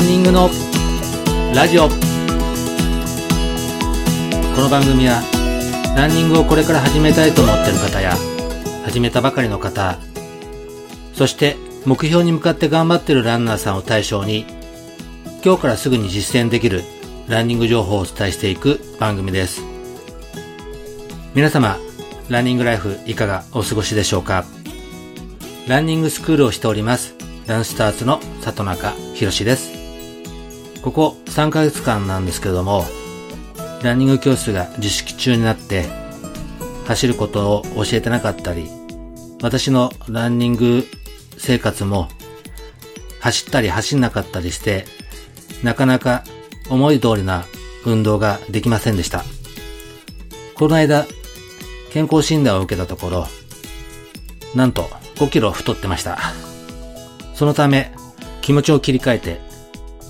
ランニングのラジオ。この番組はランニングをこれから始めたいと思ってる方や始めたばかりの方そして目標に向かって頑張ってるランナーさんを対象に今日からすぐに実践できるランニング情報をお伝えしていく番組です。皆様ランニングライフいかがお過ごしでしょうか？ランニングスクールをしておりますランスターズの里中博です。ここ3ヶ月間なんですけどもランニング教室が自粛中になって走ることを教えてなかったり私のランニング生活も走ったり走んなかったりしてなかなか思い通りな運動ができませんでした。この間健康診断を受けたところ、なんと5キロ太ってました。そのため、気持ちを切り替えて、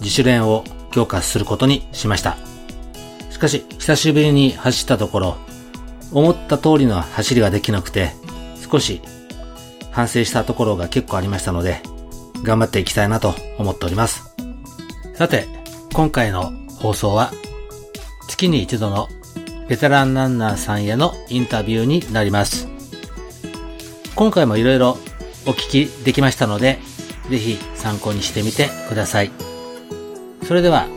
自主練を強化することにしました。しかし、久しぶりに走ったところ、思った通りの走りができなくて、少し反省したところが結構ありましたので、頑張っていきたいなと思っております。さて、今回の放送は、月に一度のベテランランナーさんへのインタビューになります。今回もいろいろお聞きできましたので、ぜひ参考にしてみてください。それでは、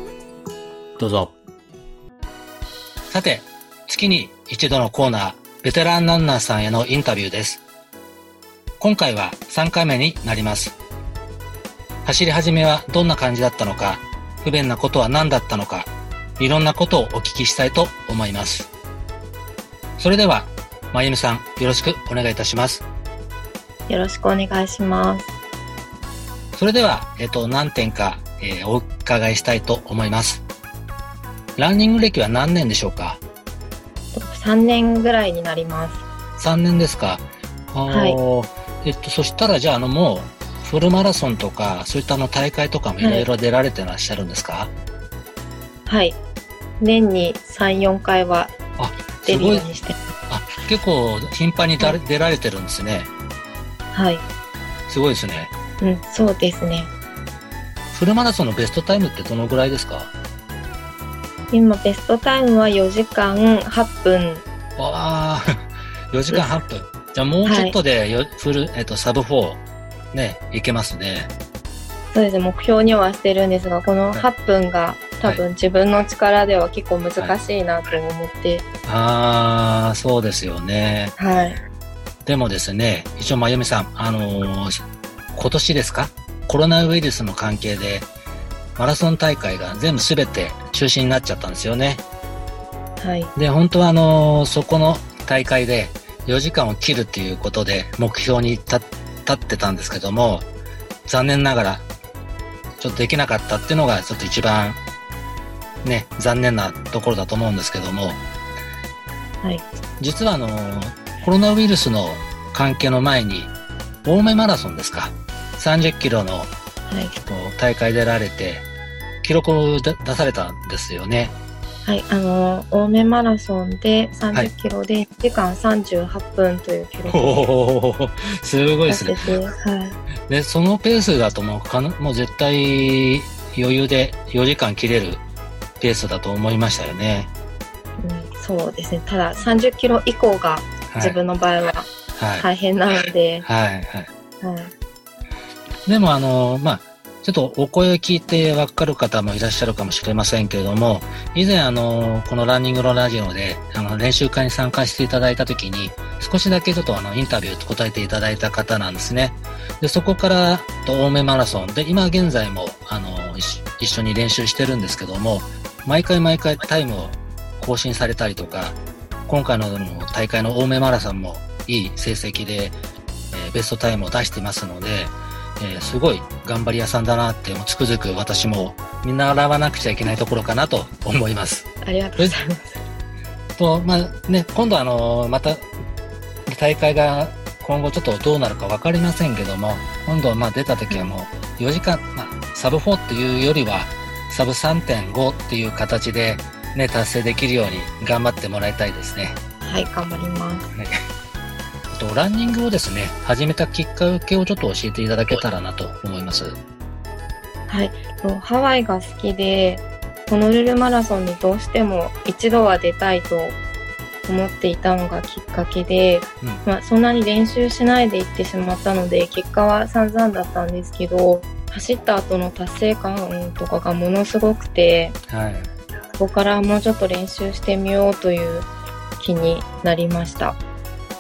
どうぞ。さて、月に一度のコーナー、ベテランランナーさんへのインタビューです。今回は3回目になります。走り始めはどんな感じだったのか、不便なことは何だったのか、いろんなことをお聞きしたいと思います。それでは、まゆみさん、よろしくお願いいたします。よろしくお願いします。それでは、えっと、何点か、えー、お伺いしたいと思います。ランニング歴は何年でしょうか ?3 年ぐらいになります。3年ですか？はい。えっと、そしたら、じゃあ、あの、もう、フルマラソンとか、そういったあの大会とかもいろいろ出られてらっしゃるんですか、はい。年に3、4回は出るようにしてあ、結構頻繁にだ、出られてるんですね。はい。すごいですね。うん、そうですね。フルマラソンのベストタイムってどのぐらいですか？今、ベストタイムは4時間8分。わあ、4時間8分。じゃあもうちょっとでよ、はい、フル、えっと、サブ4、ね、いけますね。そうですね、目標にはしてるんですが、この8分が多分自分の力では結構難しいなと思って。はい、ああ、そうですよね。はい。でもですね、一応、まゆみさん、あのー、今年ですか？コロナウイルスの関係で、マラソン大会が全部すべて中止になっちゃったんですよね。はい。で、本当はあのー、そこの大会で4時間を切るっていうことで目標に立ってたんですけども、残念ながら、ちょっとできなかったっていうのがちょっと一番ね、残念なところだと思うんですけども、はい。実はあの、コロナウイルスの関係の前に、青梅マラソンですか、30キロの、はい、大会出られて、記録を出されたんですよね。はい、あの、青梅マラソンで30キロで1時間38分という記録を、はい、すごいですね。はい。で、そのペースだともうかもう絶対余裕で4時間切れるペースだと思いましたよね。うん、そうですね。ただ30キロ以降が自分の場合は大変なので。はい、はい、はい。でもあの、まあ、ちょっとお声を聞いてわかる方もいらっしゃるかもしれませんけれども、以前あの、このランニングのラジオで、あの、練習会に参加していただいたときに、少しだけちょっとあの、インタビューと答えていただいた方なんですね。で、そこから、と、青梅マラソンで、今現在も、あの、一緒に練習してるんですけども、毎回毎回タイムを更新されたりとか、今回の大会の青梅マラソンもいい成績で、えー、ベストタイムを出していますので、えー、すごい頑張り屋さんだなってつくづく私も見習わなくちゃいけないところかなと思います。ありがとうございます。と、まあね、今度あの、また大会が今後ちょっとどうなるか分かりませんけども、今度まあ出た時はもう4時間、まあ、サブ4っていうよりは、サブ3.5っていう形でね、達成できるように頑張ってもらいたいですね。はい、頑張ります。はい。と、ランニングをですね、始めたきっかけをちょっと教えていただけたらなと思います。はい。とハワイが好きで、ホノルルマラソンにどうしても一度は出たいと思っていたのがきっかけで、うんまあ、そんなに練習しないで行ってしまったので、結果は散々だったんですけど、走った後の達成感とかがものすごくて、はい。そこからもうちょっと練習してみようという気になりました。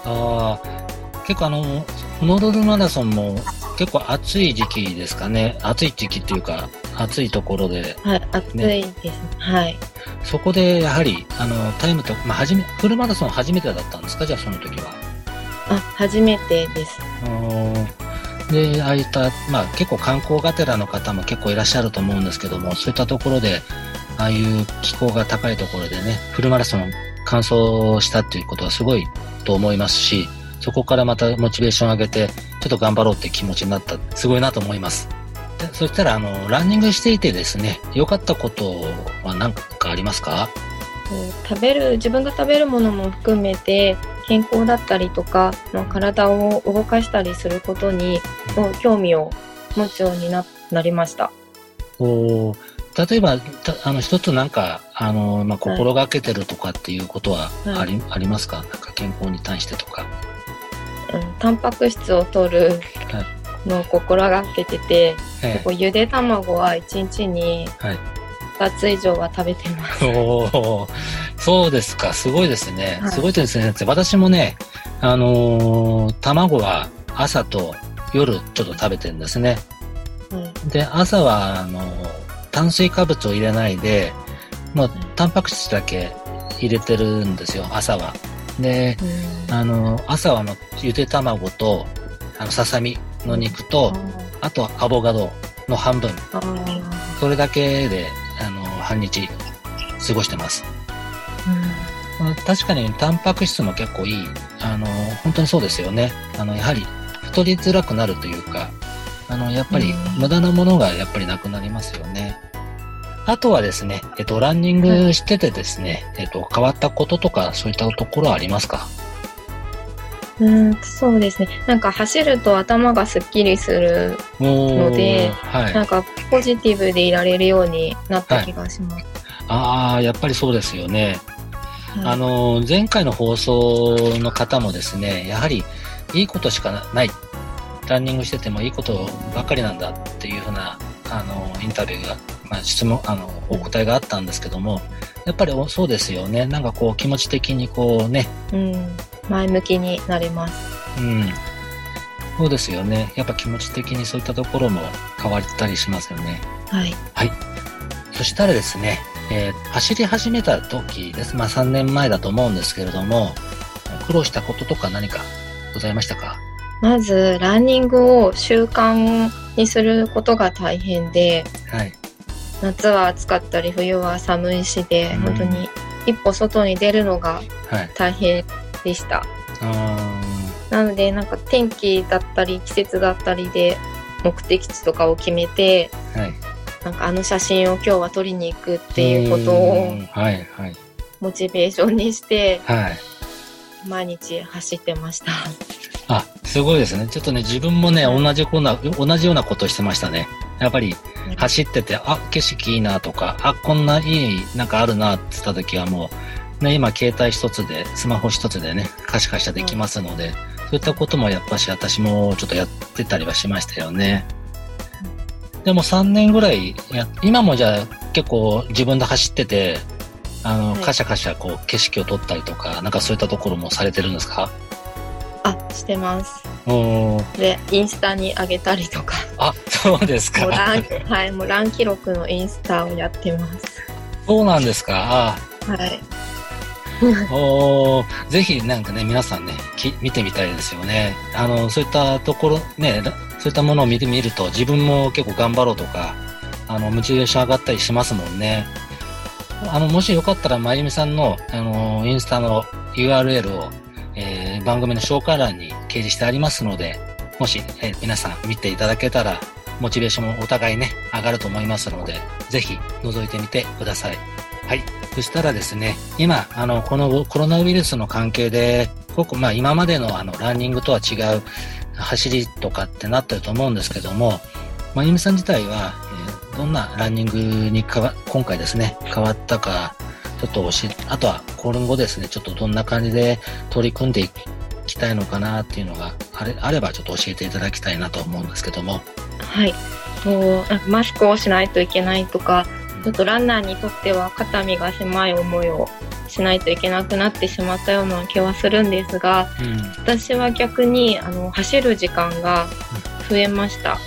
ああ、結構あの、ホノルルマラソンも結構暑い時期ですかね。暑い時期っていうか、暑いところで、はい、暑いですね。はい。そこでやはり、あの、タイムと、まあ、初め、フルマラソン初めてだったんですか？じゃあその時は。あ、初めてです。で、ああいった、まあ結構観光がてらの方も結構いらっしゃると思うんですけども、そういったところで、ああいう気候が高いところでね、フルマラソン完走したっていうことはすごいと思いますし、そこからまたモチベーション上げて、ちょっと頑張ろうって気持ちになった、すごいなと思います。でそしたら、あの、ランニングしていてですね、良かったことは何かありますか？食べる自分が食べるものも含めて健康だったりとか、まあ、体を動かしたりすることに興味を持つようにななりました。お例えば、たあの、一つなんか、あの、まあ、心がけてるとかっていうことはあり、ありますか？なんか健康に対してとか。うん、タンパク質を取るのを心がけてて、えこうゆで卵は1日にはい2つ以上は食べてます。え。おーそうですか。すごいですね。はいすごいですね。私もね、あのー卵は朝と夜ちょっと食べてるんですね。うんで、朝は、あの炭水化物を入れないで、もう、タンパク質だけ入れてるんですよ、朝は。で、うんあの、朝はあの、ゆで卵と、あの、ささみの肉と、あとアボカドの半分。それだけで、あの、半日過ごしてます。うん確かにタンパク質も結構いい。あの、本当にそうですよね。あの、やはり太りづらくなるというか、あの、やっぱりうん無駄なものがやっぱりなくなりますよね。あとはですね、えっと、ランニングしててですね、えっと、変わったこととか、そういったところはありますか？うん、そうですね。なんか走ると頭がすっきりする、のではい。なんかポジティブでいられるようになった気がします。ああ、やっぱりそうですよね。はいあの、前回の放送の方もですね、やはりいいことしかない。ランニングしててもいいことばかりなんだっていうふうな、あの、インタビューが、まあ、質問、あの、お答えがあったんですけども、やっぱりおそうですよね。なんかこう気持ち的にこうね、うん、前向きになれます。うん。そうですよね。やっぱ気持ち的にそういったところも変わったりしますよね。はい。そしたらですね、えー走り始めた時です。まあ3年前だと思うんですけれども、苦労したこととか何かございましたか？まず、ランニングを習慣にすることが大変で、はい。夏は暑かったり、冬は寒いしで、うん本当に一歩外に出るのがはい。大変でした。うーん。なので、なんか天気だったり、季節だったりで、目的地とかを決めて、はい。なんかあの写真を今日は撮りに行くっていうことを。モチベーションにして、はい。毎日走ってました。あ、すごいですね。ちょっとね、自分もね、同じような、同じようなことをしてましたね。やっぱり、走ってて、あ、景色いいなとか、あ、こんないい、なんかあるなって言った時はもう、ね、今携帯一つで、スマホ一つでね、可視化したできますので、そういったこともやっぱし私もちょっとやってたりはしましたよね。でも3年ぐらいや、今もじゃあ結構自分で走ってて、あの、はいカシャカシャこう景色を撮ったりとか、なんかそういったところもされてるんですか？あ、してます。で、インスタに上げたりとか、あ、そうですか。はい、もうラン記録のインスタをやってます。そうなんですか。はい。あ おーぜひなんかね、皆さんね、き見てみたいですよね。あの、そういったところ、ね、らそういったものを見てみると、自分も結構頑張ろうとか、あの、モチベーション上がったりしますもんね。あの、もしよかったら、まゆみさんの、あの、インスタの URL を、え番組の紹介欄に掲示してありますので、もし、えー皆さん見ていただけたら、モチベーションもお互いね、上がると思いますので、ぜひ覗いてみてください。はい。そしたらですね、今、あの、このコロナウイルスの関係で、ごく、まあ今までのあの、ランニングとは違う走りとかってなってると思うんですけども、まゆみさん自体は、えーどんなランニングにかわ、今回ですね、変わったか、ちょっと教え、あとは今後ですね、ちょっとどんな感じで取り組んでいきたいのかなっていうのがあれあればちょっと教えていただきたいなと思うんですけども。はい。もう、マスクをしないといけないとか、ちょっとランナーにとっては肩身が狭い思いをしないといけなくなってしまったような気はするんですが、うん、私は逆にあの走る時間が増えました。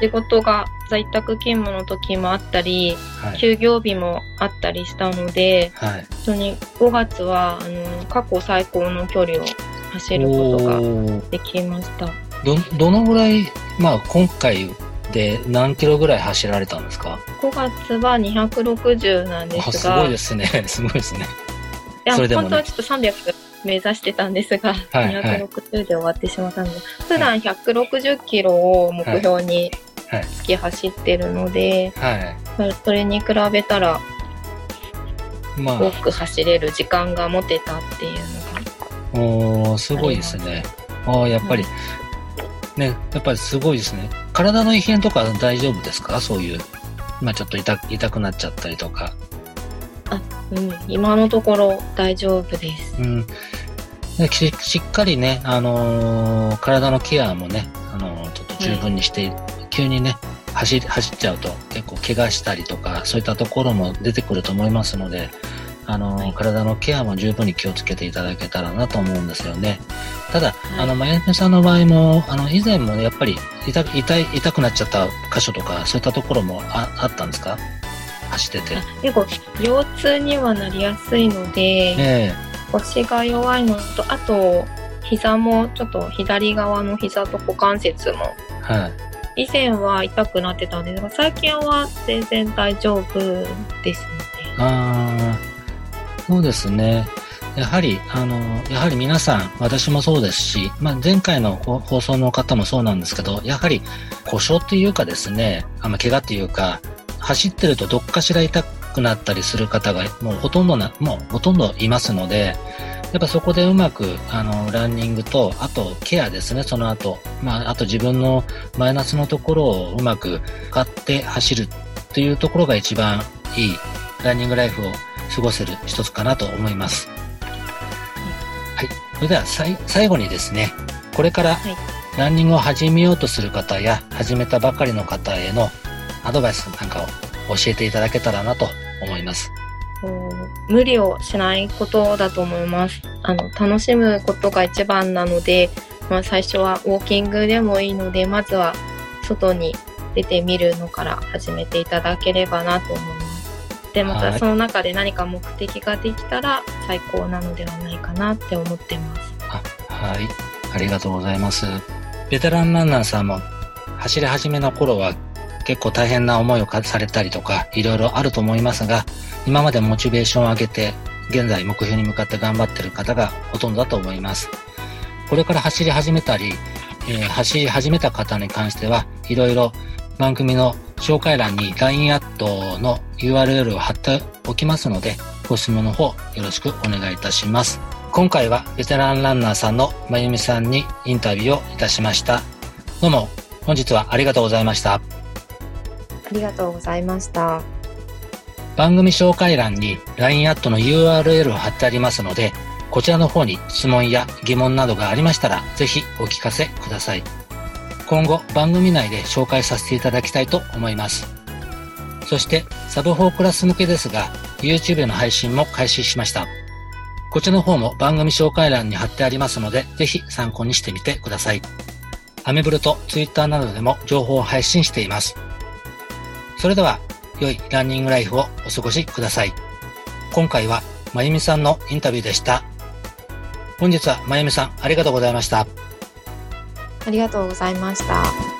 仕事が在宅勤務の時もあったり、はい、休業日もあったりしたので、はい、本当に5月はあの過去最高の距離を走ることができました。ど、どのぐらい、まあ今回で何キロぐらい走られたんですか ?5 月は260なんですが。すごいですね。すごいですね。いや、ね、本当はちょっと300目指してたんですが、はいはい、260で終わってしまったので、普段160キロを目標に月走ってるので、はい、それに比べたら、まあ、多く走れる時間が持てたっていうのが。おすごいですね。ああ、やっぱり、ね、やっぱりすごいですね。体の異変とか大丈夫ですか？そういう。まあちょっと痛痛くなっちゃったりとか。あ、うん、今のところ大丈夫です。うん。ししっかりね、あのー、体のケアもね、あのー、ちょっと十分にして、急にね、走走っちゃうと結構怪我したりとか、そういったところも出てくると思いますので、あの、はい、体のケアも十分に気をつけていただけたらなと思うんですよね。ただ、はい、あの、まゆめさんの場合も、あの、以前もやっぱり痛痛い痛くなっちゃった箇所とか、そういったところもああったんですか？走ってて。結構、腰痛にはなりやすいので、えー、腰が弱いのと、あと、膝もちょっと左側の膝と股関節も、はい、以前は痛くなってたんですが、最近は全然大丈夫ですね。ああ。そうですね。やはり、あの、やはり皆さん、私もそうですし、まあ、前回の放送の方もそうなんですけど、やはり故障っていうかですね、あの、怪我っていうか、走ってるとどっかしら痛くなったりする方がもうほとんどな、もうほとんどいますので、やっぱそこでうまく、あの、ランニングと、あとケアですね、その後。まあ、あと自分のマイナスのところをうまく買って走るっていうところが一番いいランニングライフを過ごせる一つかなと思います。はい。それでは最後にですね、これからランニングを始めようとする方や始めたばかりの方へのアドバイスなんかを教えていただけたらなと思います。無理をしないことだと思います。あの、楽しむことが一番なので、まあ最初はウォーキングでもいいので、まずは外に出てみるのから始めていただければなと思います。でまたその中で何か目的ができたら最高なのではないかなって思ってます。はいありがとうございます。ベテランランナーさんも走り始めの頃は結構大変な思いをされたりとかいろいろあると思いますが今までモチベーションを上げて現在目標に向かって頑張ってる方がほとんどだと思います。これから走り始めたり、えー、走り始めた方に関してはいろいろ番組の紹介欄に LINE アットの URL を貼っておきますので、ご質問の方よろしくお願いいたします。今回はベテランランナーさんのまゆみさんにインタビューをいたしました。どうも本日はありがとうございました。ありがとうございました。番組紹介欄に LINE アットの URL を貼ってありますので、こちらの方に質問や疑問などがありましたら、ぜひお聞かせください。今後番組内で紹介させていただきたいと思います。そしてサブ4クラス向けですが YouTube の配信も開始しました。こちらの方も番組紹介欄に貼ってありますのでぜひ参考にしてみてください。アメブロと Twitter などでも情報を配信しています。それでは良いランニングライフをお過ごしください。今回はまゆみさんのインタビューでした。本日はまゆみさんありがとうございました。ありがとうございました。